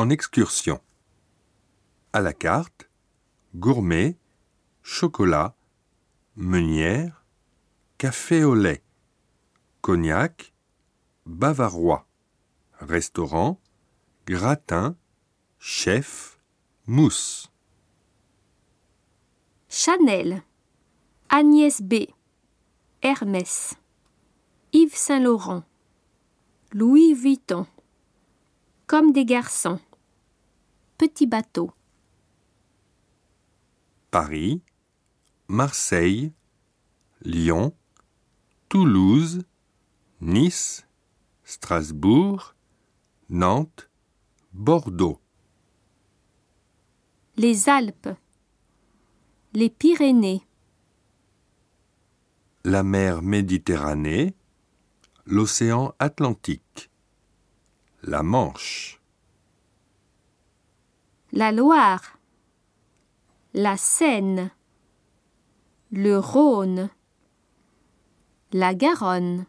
en excursion. À la carte, gourmet, chocolat, meunière, café au lait, cognac, bavarois, restaurant, gratin, chef, mousse. Chanel, Agnès B, Hermès, Yves Saint-Laurent, Louis Vuitton, Comme des garçons, Petit bateau, Paris, Marseille, Lyon, Toulouse, Nice, Strasbourg, Nantes, Bordeaux. les Alpes, les Pyrénées, la mer Méditerranée, l'océan Atlantique, la Manche, la Loire, la Seine, le Rhône, la Garonne.